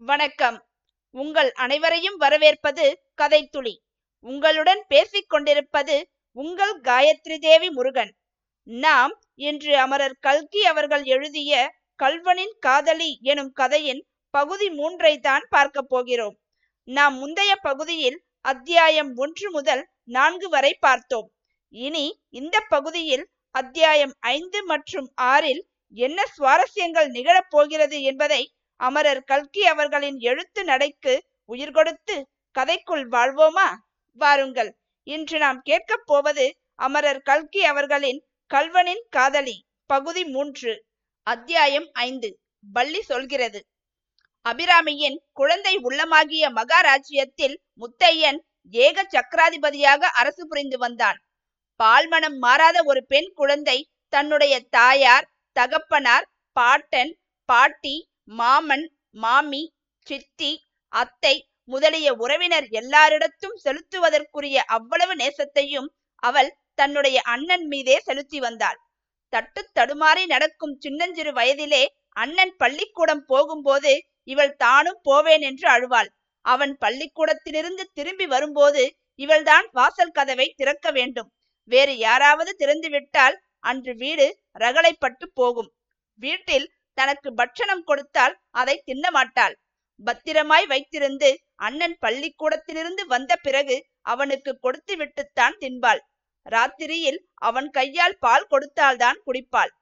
வணக்கம். உங்கள் அனைவரையும் வரவேற்பது கதைத்துளி. உங்களுடன் பேசிக் கொண்டிருப்பது உங்கள் காயத்ரி தேவி முருகன். நாம் இன்று அமரர் கல்கி அவர்கள் எழுதிய கல்வனின் காதலி எனும் கதையின் பகுதி மூன்றை தான் பார்க்க போகிறோம். நாம் முந்தைய பகுதியில் அத்தியாயம் ஒன்று முதல் நான்கு வரை பார்த்தோம். இனி இந்த பகுதியில் அத்தியாயம் ஐந்து மற்றும் ஆறில் என்ன சுவாரஸ்யங்கள் நிகழப் போகிறது என்பதை அமரர் கல்கி அவர்களின் எழுத்து நடைக்கு உயிர் கொடுத்து கதைக்குள் வாழ்வோமா? வாருங்கள். இன்று நாம் கேட்கப் போவது அமரர் கல்கி அவர்களின் கல்வனின் காதலி பகுதி மூன்று அத்தியாயம் ஐந்து பள்ளி சொல்கிறது. அபிராமியின் குழந்தை உள்ளமாகிய மகாராஜ்யத்தில் முத்தையன் ஏக சக்கராதிபதியாக அரசு புரிந்து வந்தான். பால்மனம் மாறாத ஒரு பெண் குழந்தை தன்னுடைய தாயார் தகப்பனார் பாட்டன் பாட்டி மாமன் மாமி சித்தி அத்தை முதலிய உறவினர் எல்லாரிடத்தும் செலுத்துவதற்குரிய அவ்வளவு நேசத்தையும் அவள் தன்னுடைய அண்ணன் மீதே செலுத்தி வந்தாள். தட்டு தடுமாறி நடக்கும் சின்னஞ்சிறு வயதிலே அண்ணன் பள்ளிக்கூடம் போகும்போது இவள் தானும் போவேன் என்று அழுவாள். அவன் பள்ளிக்கூடத்திலிருந்து திரும்பி வரும்போது இவள்தான் வாசல் கதவை திறக்க வேண்டும். வேறு யாராவது திறந்து விட்டால் அன்று வீடு ரகளைப்பட்டு போகும். வீட்டில் தனக்கு பட்சணம் கொடுத்தால் அதை தின்ன மாட்டாள் பத்திரமாய் வைத்திருந்து அண்ணன் பள்ளிக்கூடத்திலிருந்து வந்த பிறகு அவனுக்கு கொடுத்து விட்டுத்தான் தின்பாள். ராத்திரியில் அவன் கையால் பால் கொடுத்தால்தான் குடிப்பாள்.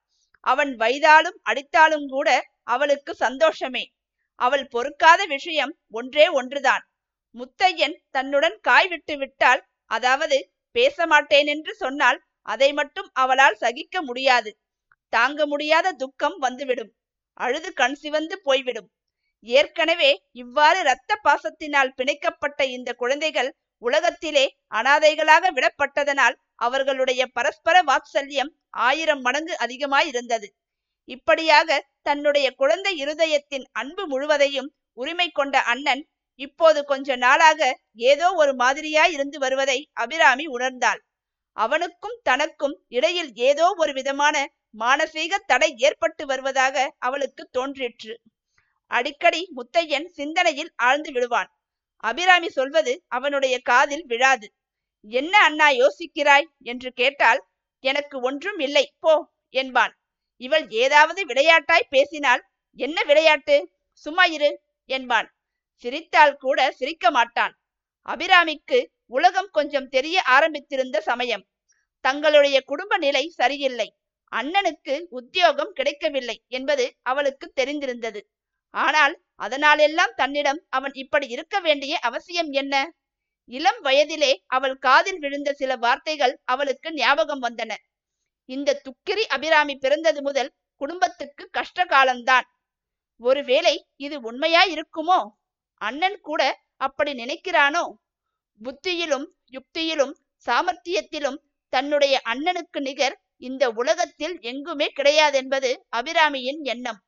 அவன் வைதாலும் அடித்தாலும் கூட அவளுக்கு சந்தோஷமே. அவள் பொறுக்காத விஷயம் ஒன்றே ஒன்றுதான். முத்தையன் தன்னுடன் காய் விட்டு விட்டால் அதாவது பேச மாட்டேன் என்று சொன்னால் அதை மட்டும் அவளால் சகிக்க முடியாது. தாங்க முடியாத துக்கம் வந்துவிடும். அழுது கண் சிவந்து போய்விடும். ஏற்கனவே இவ்வாறு இரத்த பாசத்தினால் பிணைக்கப்பட்ட இந்த குழந்தைகள் உலகத்திலே அனாதைகளாக விடப்பட்டதனால் அவர்களுடைய பரஸ்பர வாத்சல்யம் ஆயிரம் மடங்கு அதிகமாயிருந்தது. இப்படியாக தன்னுடைய குழந்தை இருதயத்தின் அன்பு முழுவதையும் உரிமை கொண்ட அண்ணன் இப்போது கொஞ்ச நாளாக ஏதோ ஒரு மாதிரியாய் இருந்து வருவதை அபிராமி உணர்ந்தாள். அவனுக்கும் தனக்கும் இடையில் ஏதோ ஒரு விதமான மானசீக தடை ஏற்பட்டு வருவதாக அவளுக்கு தோன்றிற்று. அடிக்கடி முத்தையன் சிந்தனையில் ஆழ்ந்து விடுவான் அபிராமி சொல்வது அவனுடைய காதில் விழாது. என்ன அண்ணா யோசிக்கிறாய்? என்று கேட்டால் எனக்கு ஒன்றும் இல்லை போ என்பான். இவள் ஏதாவது விளையாட்டாய் பேசினால் என்ன விளையாட்டு? சும்மா இரு என்பான். சிரித்தால் கூட சிரிக்க மாட்டான். அபிராமிக்கு உலகம் கொஞ்சம் தெரிய ஆரம்பித்திருந்த சமயம். தங்களுடைய குடும்ப நிலை சரியில்லை. அண்ணனுக்கு உத்தியோகம் கிடைக்கவில்லை என்பது அவளுக்கு தெரிந்திருந்தது. ஆனால் அதனாலெல்லாம் தன்னிடம் அவன் இப்படி இருக்க வேண்டிய அவசியம் என்ன? இளம் வயதிலே அவள் காதில் விழுந்த சில வார்த்தைகள் அவளுக்கு ஞாபகம் வந்தன. இந்த துக்கிரி அபிராமி பிறந்தது முதல் குடும்பத்துக்கு கஷ்ட காலம்தான். ஒருவேளை இது உண்மையா இருக்குமோ அண்ணன் கூட அப்படி நினைக்கிறானோ? புத்தியிலும் யுக்தியிலும் சாமர்த்தியத்திலும் தன்னுடைய அண்ணனுக்கு நிகர் இந்த உலகத்தில் எங்குமே கிடையாதென்பது அபிராமியின் எண்ணம்.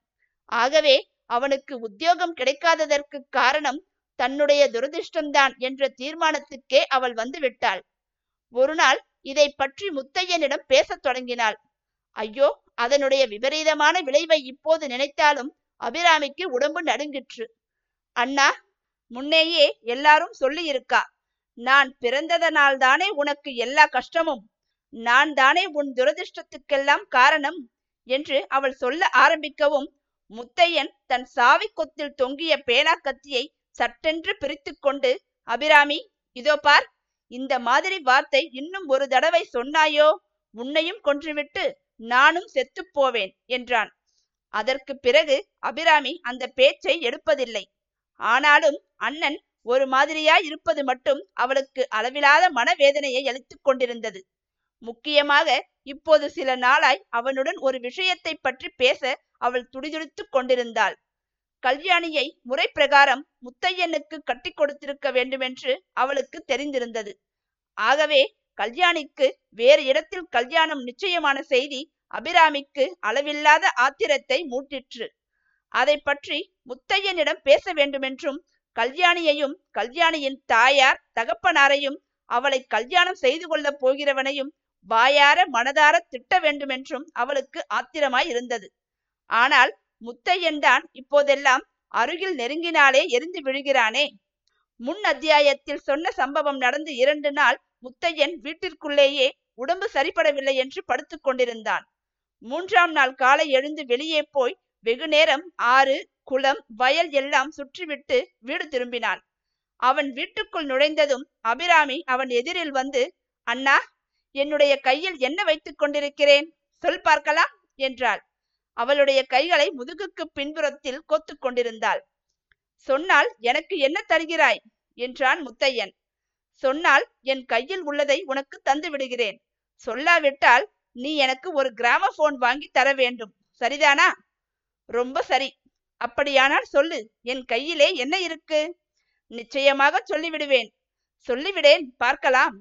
ஆகவே அவனுக்கு உத்தியோகம் கிடைக்காததற்கு காரணம் தன்னுடைய துரதிருஷ்டம்தான் என்ற தீர்மானத்துக்கே அவள் வந்து விட்டாள். ஒரு நாள் இதை பற்றி முத்தையனிடம் பேசத் தொடங்கினாள். ஐயோ அதனுடைய விபரீதமான விளைவை இப்போது நினைத்தாலும் அபிராமிக்கு உடம்பு நடுங்கிற்று. அண்ணா முன்னேயே எல்லாரும் சொல்லியிருக்கா நான் பிறந்ததனால்தானே உனக்கு எல்லா கஷ்டமும்? நான் தானே உன் துரதிருஷ்டத்துக்கெல்லாம் காரணம் என்று அவள் சொல்ல ஆரம்பிக்கவும் முத்தையன் தன் சாவி கொத்தில் தொங்கிய பேனா கத்தியை சட்டென்று பிரித்து கொண்டு அபிராமி இதோ பார் இந்த மாதிரி வார்த்தை இன்னும் ஒரு தடவை சொன்னாயோ? உன்னையும் கொன்றுவிட்டு நானும் செத்துப் போவேன் என்றான். அதற்கு பிறகு அபிராமி அந்த பேச்சை எடுப்பதில்லை. ஆனாலும் அண்ணன் ஒரு மாதிரியாய் இருப்பது மட்டும் அவளுக்கு அளவிலாத மனவேதனையை அளித்துக் கொண்டிருந்தது. முக்கியமாக இப்போது சில நாளாய் அவனுடன் ஒரு விஷயத்தை பற்றி பேச அவள் துடிதுடித்துக் கொண்டிருந்தாள். கல்யாணியை முறை பிரகாரம் முத்தையனுக்கு கட்டி கொடுத்திருக்க வேண்டுமென்று அவளுக்கு தெரிந்திருந்தது. ஆகவே கல்யாணிக்கு வேறு இடத்தில் கல்யாணம் நிச்சயமான செய்தி அபிராமிக்கு அளவில்லாத ஆத்திரத்தை மூட்டிற்று. அதை பற்றி முத்தையனிடம் பேச வேண்டுமென்றும் கல்யாணியையும் கல்யாணியின் தாயார் தகப்பனாரையும் அவளை கல்யாணம் செய்து கொள்ளப் போகிறவனையும் வாயார மனதார திட்ட வேண்டுமென்றும் அவளுக்கு ஆத்திரமாய் இருந்தது. ஆனால் முத்தையன்தான் இப்போதெல்லாம் அருகில் நெருங்கினாலே எரிந்து விழுகிறானே. முன் அத்தியாயத்தில் சொன்ன சம்பவம் நடந்து இரண்டு நாள் முத்தையன் வீட்டிற்குள்ளேயே உடம்பு சரிபடவில்லை என்று படுத்து கொண்டிருந்தான். மூன்றாம் நாள் காலை எழுந்து வெளியே போய் வெகு நேரம் ஆறு குளம் வயல் எல்லாம் சுற்றிவிட்டு வீடு திரும்பினான். அவன் வீட்டுக்குள் நுழைந்ததும் அபிராமி அவன் எதிரில் வந்து அண்ணா என்னுடைய கையில் என்ன வைத்துக் கொண்டிருக்கிறேன்? சொல் பார்க்கலாம் என்றாள். அவளுடைய கைகளை முதுகுக்கு பின்புறத்தில் கொத்து கொண்டிருந்தாள். சொன்னால் எனக்கு என்ன தருகிறாய்? என்றான் முத்தையன். சொன்னால் என் கையில் உள்ளதை உனக்கு தந்து விடுகிறேன். சொல்லாவிட்டால் நீ எனக்கு ஒரு கிராம போன் வாங்கி தர வேண்டும். சரிதானா? ரொம்ப சரி. அப்படியானால் சொல்லு என் கையிலே என்ன இருக்கு? நிச்சயமாக சொல்லிவிடுவேன். சொல்லிவிடேன் பார்க்கலாம்.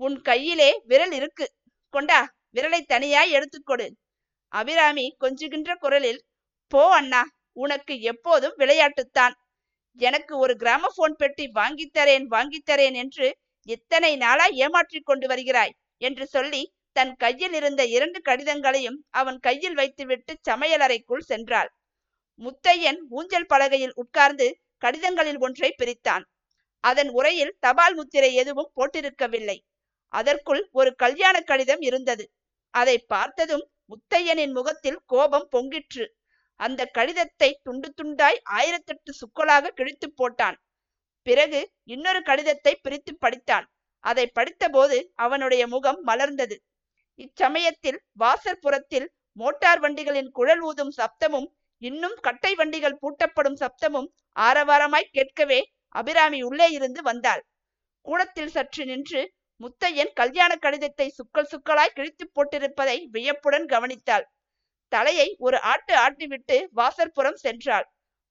உன் கையிலே விரல் இருக்கு. கொண்டா விரலை தனியாய் எடுத்துக்கொடு அபிராமி கொஞ்சுகின்ற குரலில் போ அண்ணா உனக்கு எப்போதும் விளையாட்டுத்தான். எனக்கு ஒரு கிராமபோன் பெட்டி வாங்கித்தரேன் வாங்கித்தரேன் என்று இத்தனை நாளா ஏமாற்றிக் கொண்டு வருகிறாய் என்று சொல்லி தன் கையில் இருந்த இரண்டு கடிதங்களையும் அவன் கையில் வைத்துவிட்டு சமையலறைக்குள் சென்றாள். முத்தையன் ஊஞ்சல் பலகையில் உட்கார்ந்து கடிதங்களில் ஒன்றை பிரித்தான். அதன் உரையில் தபால் முத்திரை எதுவும் போட்டிருக்கவில்லை. அதற்குள் ஒரு கல்யாண கடிதம் இருந்தது. அதை பார்த்ததும் முத்தையனின் முகத்தில் கோபம் பொங்கிற்று. அந்த கடிதத்தை துண்டு துண்டாய் ஆயிரத்தெட்டு சுக்கலாக கிழித்து போட்டான். பிறகு இன்னொரு கடிதத்தை பிரித்து படித்தான். அதை படித்தபோது அவனுடைய முகம் மலர்ந்தது. இச்சமயத்தில் வாசற்புறத்தில் மோட்டார் வண்டிகளின் குழல் ஊதும் சப்தமும் இன்னும் கட்டை வண்டிகள் பூட்டப்படும் சப்தமும் ஆரவாரமாய் கேட்கவே அபிராமி உள்ளே இருந்து வந்தாள். கூடத்தில் சற்று நின்று முத்தையன் கல்யாண கடிதத்தை சுக்கல் சுக்கலாய் கிழித்து போட்டிருப்பதை வியப்புடன் கவனித்தாள். தலையை ஒரு ஆட்டு ஆட்டிவிட்டு வாசற்புறம் சென்றாள்.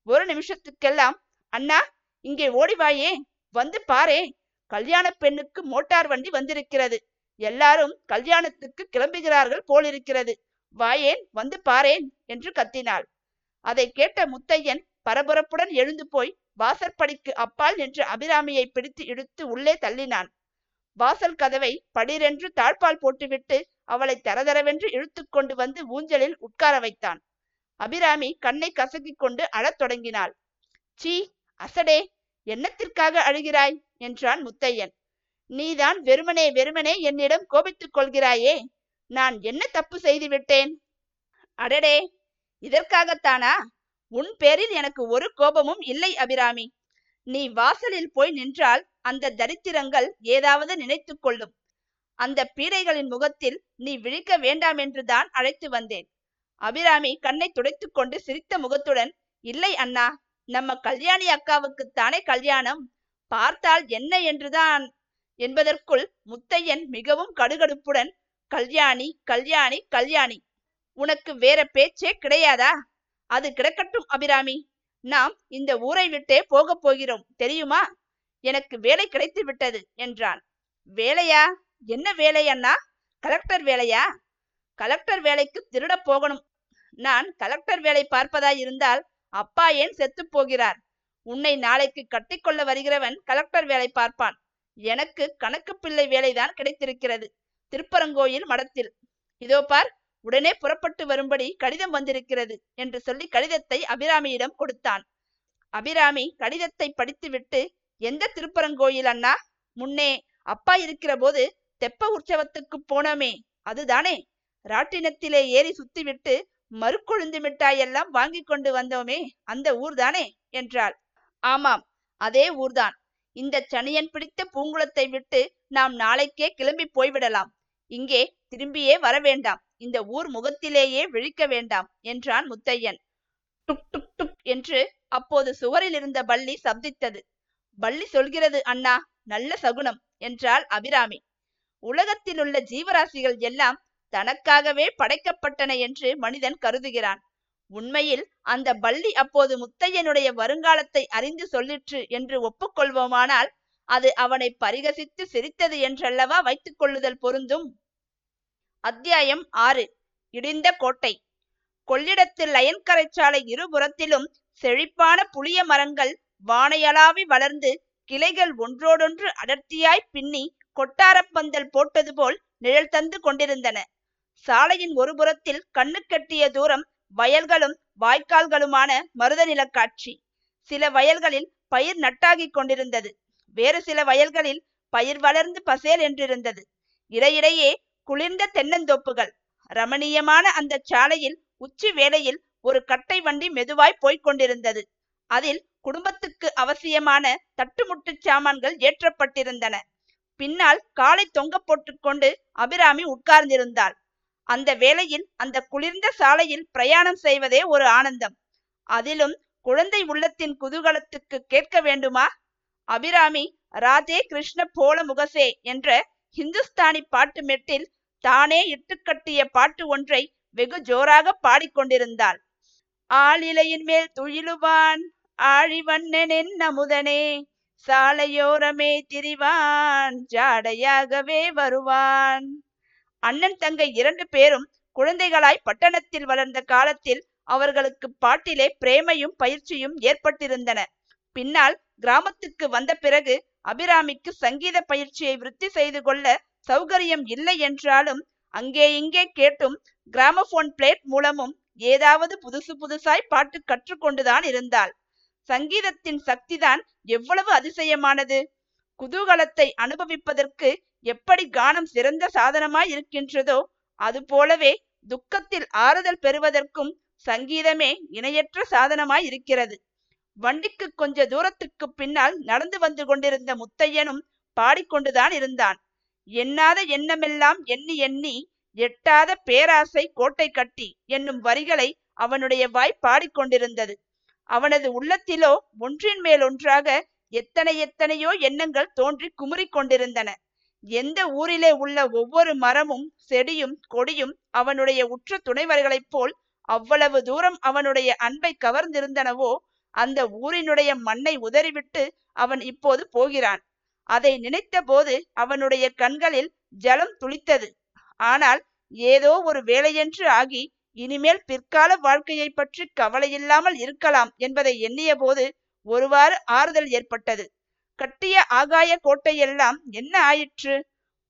ஒரு நிமிஷத்துக்கெல்லாம் அண்ணா இங்கே ஓடிவாயே வந்து பாரே கல்யாண பெண்ணுக்கு மோட்டார் வண்டி வந்திருக்கிறது. எல்லாரும் கல்யாணத்துக்கு கிளம்புகிறார்கள் போலிருக்கிறது. வாயேன் வந்து பாரேன் என்று கத்தினாள். அதை கேட்ட முத்தையன் பரபரப்புடன் எழுந்து போய் வாசற்படிக்கு அப்பால் நின்று அபிராமியை பிடித்து இழுத்து உள்ளே தள்ளினான். வாசல் கதவை படிரென்று தாழ்பால் போட்டுவிட்டு அவளை தரதரவென்று இழுத்து கொண்டு வந்து ஊஞ்சலில் உட்கார வைத்தான். அபிராமி கண்ணை கசக்கிக் கொண்டு அழத் தொடங்கினாள். சீ அசடே என்னத்திற்காக அழுகிறாய்? என்றான் முத்தையன். நீதான் வெறுமனே வெறுமனே என்னிடம் கோபித்துக் கொள்கிறாயே நான் என்ன தப்பு செய்து விட்டேன்? அடடே இதற்காகத்தானா? உன் பேரில் எனக்கு ஒரு கோபமும் இல்லை அபிராமி. நீ வாசலில் போய் நின்றால் அந்த தரித்திரங்கள் ஏதாவது நினைத்து கொள்ளும். அந்த பீடைகளின் முகத்தில் நீ விழிக்க வேண்டாம் என்றுதான் அழைத்து வந்தேன். அபிராமி கண்ணை துடைத்து கொண்டு சிரித்த முகத்துடன் இல்லை அண்ணா நம்ம கல்யாணி அக்காவுக்குத்தானே கல்யாணம்? பார்த்தால் என்ன என்றுதான் என்பதற்குள் முத்தையன் மிகவும் கடுகடுப்புடன் கல்யாணி கல்யாணி கல்யாணி உனக்கு வேற பேச்சே கிடையாதா? அது கிடக்கட்டும் அபிராமி. நாம் இந்த ஊரை விட்டே போகப் போகிறோம் தெரியுமா? எனக்கு வேலை கிடைத்து விட்டது என்றான். வேலையா? என்ன வேலை அண்ணா? கலெக்டர் வேலையா? கலெக்டர் வேலைக்கு திருட போகணும். நான் கலெக்டர் வேலை பார்ப்பதாய் இருந்தால் அப்பா ஏன் செத்து போகிறார்? உன்னை நாளைக்கு கட்டிக்கொள்ள வருகிறவன் கலெக்டர் வேலை பார்ப்பான். எனக்கு கணக்கு பிள்ளை வேலைதான் கிடைத்திருக்கிறது. திருப்பரங்கோயில் மடத்தில். இதோ பார் உடனே புறப்பட்டு வரும்படி கடிதம் வந்திருக்கிறது என்று சொல்லி கடிதத்தை அபிராமியிடம் கொடுத்தான். அபிராமி கடிதத்தை படித்துவிட்டு எந்த திருப்பரங்கோயில் அண்ணா? முன்னே அப்பா இருக்கிற போது தெப்ப உற்சவத்துக்கு போனோமே அதுதானே? ராட்டினத்திலே ஏறி சுத்திவிட்டு மறுக்கொழுந்து மிட்டாய் எல்லாம் வாங்கி கொண்டு வந்தோமே அந்த ஊர்தானே? என்றாள். ஆமாம் அதே ஊர்தான். இந்த சனியன் பிடித்த பூங்குளத்தை விட்டு நாம் நாளைக்கே கிளம்பி போய்விடலாம். இங்கே திரும்பியே வர வேண்டாம் இந்த ஊர் முகத்திலேயே விழிக்க வேண்டாம் என்றான் முத்தையன். டுக் டுக் டுக் என்று அப்போது சுவரில் இருந்த பள்ளி சப்தித்தது. பள்ளி சொல்கிறது அண்ணா நல்ல சகுனம் என்றாள் அபிராமி. உலகத்திலுள்ள ஜீவராசிகள் எல்லாம் தனக்காகவே படைக்கப்பட்டன என்று மனிதன் கருதுகிறான். உண்மையில் அந்த பள்ளி அப்போது முத்தையனுடைய வருங்காலத்தை அறிந்து சொல்லிற்று என்று ஒப்புக்கொள்வோமானால் அது அவனை பரிகசித்து சிரித்தது என்றல்லவா வைத்துக் கொள்ளுதல் பொருந்தும்? அத்தியாயம் ஆறு. இடிந்த கோட்டை. கொள்ளிடத்து லயன்கரைச்சாலை இருபுறத்திலும் செழிப்பான புளிய மரங்கள் வானையளாவி வளர்ந்து கிளைகள் ஒன்றோடொன்று அடர்த்தியாய் பின்னி கொட்டாரப்பந்தல் போட்டது போல் நிழல் தந்து கொண்டிருந்தன. சாலையின் ஒரு புறத்தில் கண்ணு கட்டிய தூரம் வயல்களும் வாய்க்கால்களுமான மருத நிலக்காட்சி சில வயல்களில் பயிர் நட்டாகிக் கொண்டிருந்தது. வேறு சில வயல்களில் பயிர் வளர்ந்து பசேல் என்றிருந்தது. இடையிடையே குளிர்ந்த தென்னந்தோப்புகள். ரமணீயமான அந்த சாலையில் உச்சி வேளையில் ஒரு கட்டை வண்டி மெதுவாய் போய்க் கொண்டிருந்தது. அதில் குடும்பத்துக்கு அவசியமான தட்டுமுட்டு சாமான்கள் ஏற்றப்பட்டிருந்தன. பின்னால் காலை தொங்க போட்டுக்கொண்டு அபிராமி உட்கார்ந்திருந்தாள். அந்த வேளையில் அந்த குளிர்ந்த சாலையில் பிரயாணம் செய்வதே ஒரு ஆனந்தம். அதிலும் குழந்தை உள்ளத்தின் குதூகலத்துக்கு கேட்க வேண்டுமா? அபிராமி ராதே கிருஷ்ண போல முகசே என்ற ஹிந்துஸ்தானி பாட்டு மெட்டில் தானே இட்டுக்கட்டிய பாட்டு ஒன்றை வெகு ஜோராக பாடிக்கொண்டிருந்தாள். ஆளிலையின் மேல் துயிலுவான் ஆழிவண்ணனின் அமுதனே சாலையோரமே திரிவான் ஜாடையாகவே வருவான். அண்ணன் தங்கை இரண்டு பேரும் குழந்தைகளாய் பட்டணத்தில் வளர்ந்த காலத்தில் அவர்களுக்கு பாட்டிலே பிரேமையும் பயிற்சியும் ஏற்பட்டிருந்தன. பின்னால் கிராமத்துக்கு வந்த பிறகு அபிராமிக்கு சங்கீத பயிற்சியை விருத்தி செய்து கொள்ள சௌகரியம் இல்லை என்றாலும் அங்கே இங்கே கேட்டும் கிராமபோன் பிளேட் மூலமும் ஏதாவது புதுசு புதுசாய் பாட்டு கற்றுக்கொண்டுதான் இருந்தாள். சங்கீதத்தின் சக்திதான் எவ்வளவு அதிசயமானது. குதூகலத்தை அனுபவிப்பதற்கு எப்படி கானம் சிறந்த சாதனமாய் இருக்கின்றதோ அதுபோலவே துக்கத்தில் ஆறுதல் பெறுவதற்கும் சங்கீதமே இணையற்ற சாதனமாய் இருக்கிறது. வண்டிக்கு கொஞ்ச தூரத்துக்கு பின்னால் நடந்து வந்து கொண்டிருந்த முத்தையனும் பாடிக்கொண்டுதான் இருந்தான். எண்ணாத எண்ணமெல்லாம் எண்ணி எண்ணி எட்டாத பேராசை கோட்டை கட்டி என்னும் வரிகளை அவனுடைய வாய் பாடிக்கொண்டிருந்தது. அவனது உள்ளத்திலோ ஒன்றின் மேல் ஒன்றாக எத்தனை எத்தனையோ எண்ணங்கள் தோன்றி குமுறிக் கொண்டிருந்தன. எந்த ஊரிலே உள்ள ஒவ்வொரு மரமும் செடியும் கொடியும் அவனுடைய உற்ற துணைவர்களைப் போல் அவ்வளவு தூரம் அவனுடைய அன்பை கவர்ந்திருந்தனவோ அந்த ஊரினுடைய மண்ணை உதறிவிட்டு அவன் இப்போது போகிறான். அதை நினைத்த போது அவனுடைய கண்களில் ஜலம் துளித்தது. ஆனால் ஏதோ ஒரு வேலையென்று ஆகி இனிமேல் பிற்கால வாழ்க்கையை பற்றி கவலையில்லாமல் இருக்கலாம் என்பதை எண்ணிய போது ஒருவாறு ஆறுதல் ஏற்பட்டது. கட்டிய ஆகாய கோட்டையெல்லாம் என்ன ஆயிற்று?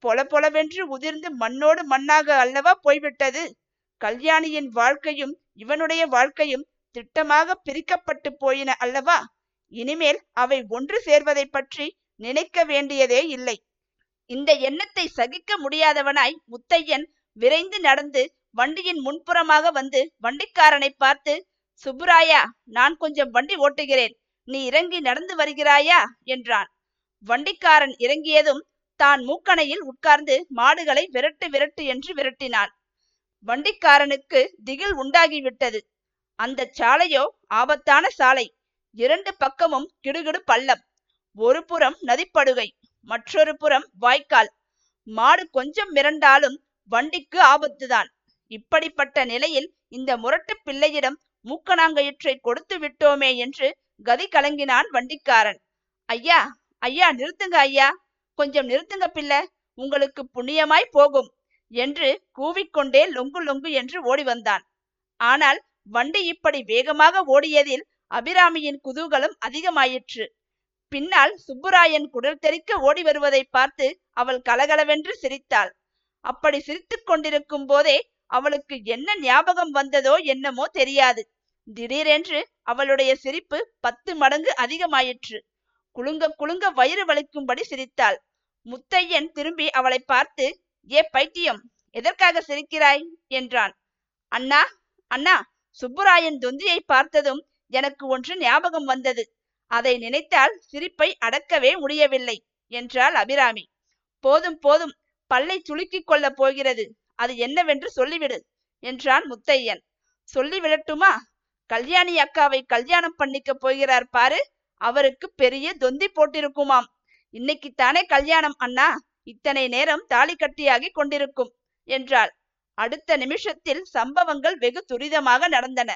பொல பொலவென்று உதிர்ந்து மண்ணோடு மண்ணாக அல்லவா போய்விட்டது? கல்யாணியின் வாழ்க்கையும் இவனுடைய வாழ்க்கையும் திட்டமாக பிரிக்கப்பட்டு போயின அல்லவா? இனிமேல் அவை ஒன்று சேர்வதை பற்றி நினைக்க வேண்டியதே இல்லை. இந்த எண்ணத்தை சகிக்க முடியாதவனாய் முத்தையன் விரைந்து நடந்து வண்டியின் முன்புறமாக வந்து வண்டிக்காரனை பார்த்து சுப்புராயா நான் கொஞ்சம் வண்டி ஓட்டுகிறேன். நீ இறங்கி நடந்து வருகிறாயா? என்றான். வண்டிக்காரன் இறங்கியதும் தான் மூக்கணையில் உட்கார்ந்து மாடுகளை விரட்டு விரட்டு என்று விரட்டினான். வண்டிக்காரனுக்கு திகில் உண்டாகிவிட்டது. அந்த சாலையோ ஆபத்தான சாலை. இரண்டு பக்கமும் கிடுகிடு பள்ளம். ஒரு புறம் நதிப்படுகை மற்றொரு புறம் வாய்க்கால். மாடு கொஞ்சம் மிரண்டாலும் வண்டிக்கு ஆபத்துதான். இப்படிப்பட்ட நிலையில் இந்த முரட்டு பிள்ளையிடம் மூக்கணாங்கயிற்றை கொடுத்து விட்டோமே என்று கதி கலங்கினான் வண்டிக்காரன். ஐயா ஐயா நிறுத்துங்க ஐயா. கொஞ்சம் நிறுத்துங்க பிள்ளை. உங்களுக்கு புண்ணியமாய் போகும் என்று கூவிக்கொண்டே லொங்கு லொங்கு என்று ஓடி வந்தான். ஆனால் வண்டி இப்படி வேகமாக ஓடியதில் அபிராமியின் குதூகலம் அதிகமாயிற்று. பின்னால் சுப்புராயன் குடல் தெறிக்க ஓடி வருவதை பார்த்து அவள் கலகலவென்று சிரித்தாள். அப்படி சிரித்துக் கொண்டிருக்கும் போதே அவளுக்கு என்ன ஞாபகம் வந்ததோ என்னமோ தெரியாது. திடீரென்று அவளுடைய சிரிப்பு பத்து மடங்கு அதிகமாயிற்று. குலுங்க குலுங்க வயிறு வலிக்கும்படி சிரித்தாள். முத்தையன் திரும்பி அவளை பார்த்து ஏ பைத்தியம் எதற்காக சிரிக்கிறாய்? என்றான். அண்ணா அண்ணா சுப்புராயன் தொந்தியை பார்த்ததும் எனக்கு ஒன்று ஞாபகம் வந்தது. அதை நினைத்தால் சிரிப்பை அடக்கவே முடியவில்லை என்றாள் அபிராமி. போதும் போதும் பல்லை சுளுக்கிக் கொள்ளப் போகிறது. அது என்னவென்று சொல்லிவிடு என்றான் முத்தையன். சொல்லிவிடட்டுமா கல்யாணி அக்காவை கல்யாணம் பண்ணிக்க போகிறார் பாரு அவருக்கு பெரிய தொந்தி போட்டிருக்குமாம். இன்னைக்கு தானே கல்யாணம் அண்ணா இத்தனை நேரம் தாலி கட்டியாகி கொண்டிருக்கும் என்றாள். அடுத்த நிமிஷத்தில் சம்பவங்கள் வெகு துரிதமாக நடந்தன.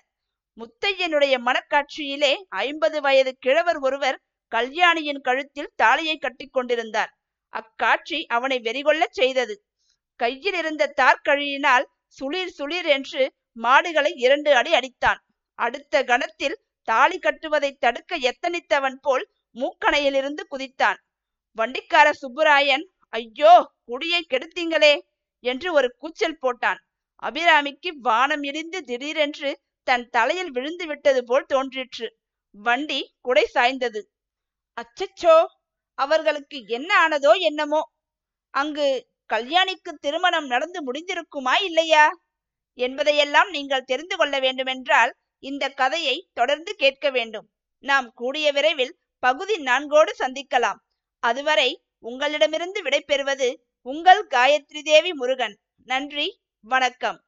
முத்தையனுடைய மனக்காட்சியிலே ஐம்பது வயது கிழவர் ஒருவர் கல்யாணியின் கழுத்தில் தாலியை கட்டி கொண்டிருந்தார். அக்காட்சி அவனை வெறிகொள்ளச் செய்தது. கையில் இருந்த தார்கழியினால் சுளிர் சுளிர் என்று மாடுகளை இரண்டு அடி அடித்தான். அடுத்த கணத்தில் தாலி கட்டுவதை தடுக்க எத்தனித்தவன் போல் மூக்கணையிலிருந்து குதித்தான். வண்டிக்கார சுப்புராயன் ஐயோ குடியை கெடுத்தீங்களே என்று ஒரு கூச்சல் போட்டான். அபிராமிக்கு வானம் இடிந்து திடீரென்று தன் தலையில் விழுந்து விட்டது போல் தோன்றிற்று. வண்டி குடை சாய்ந்தது. அச்சச்சோ அவர்களுக்கு என்ன ஆனதோ என்னமோ. அங்கு கல்யாணிக்கு திருமணம் நடந்து முடிந்திருக்குமா இல்லையா? என்பதையெல்லாம் நீங்கள் தெரிந்து கொள்ள வேண்டுமென்றால் இந்த கதையை தொடர்ந்து கேட்க வேண்டும். நாம் கூடிய விரைவில் பகுதி நான்கோடு சந்திக்கலாம். அதுவரை உங்களிடமிருந்து விடைபெறுவது உங்கள் காயத்ரி தேவி முருகன். நன்றி வணக்கம்.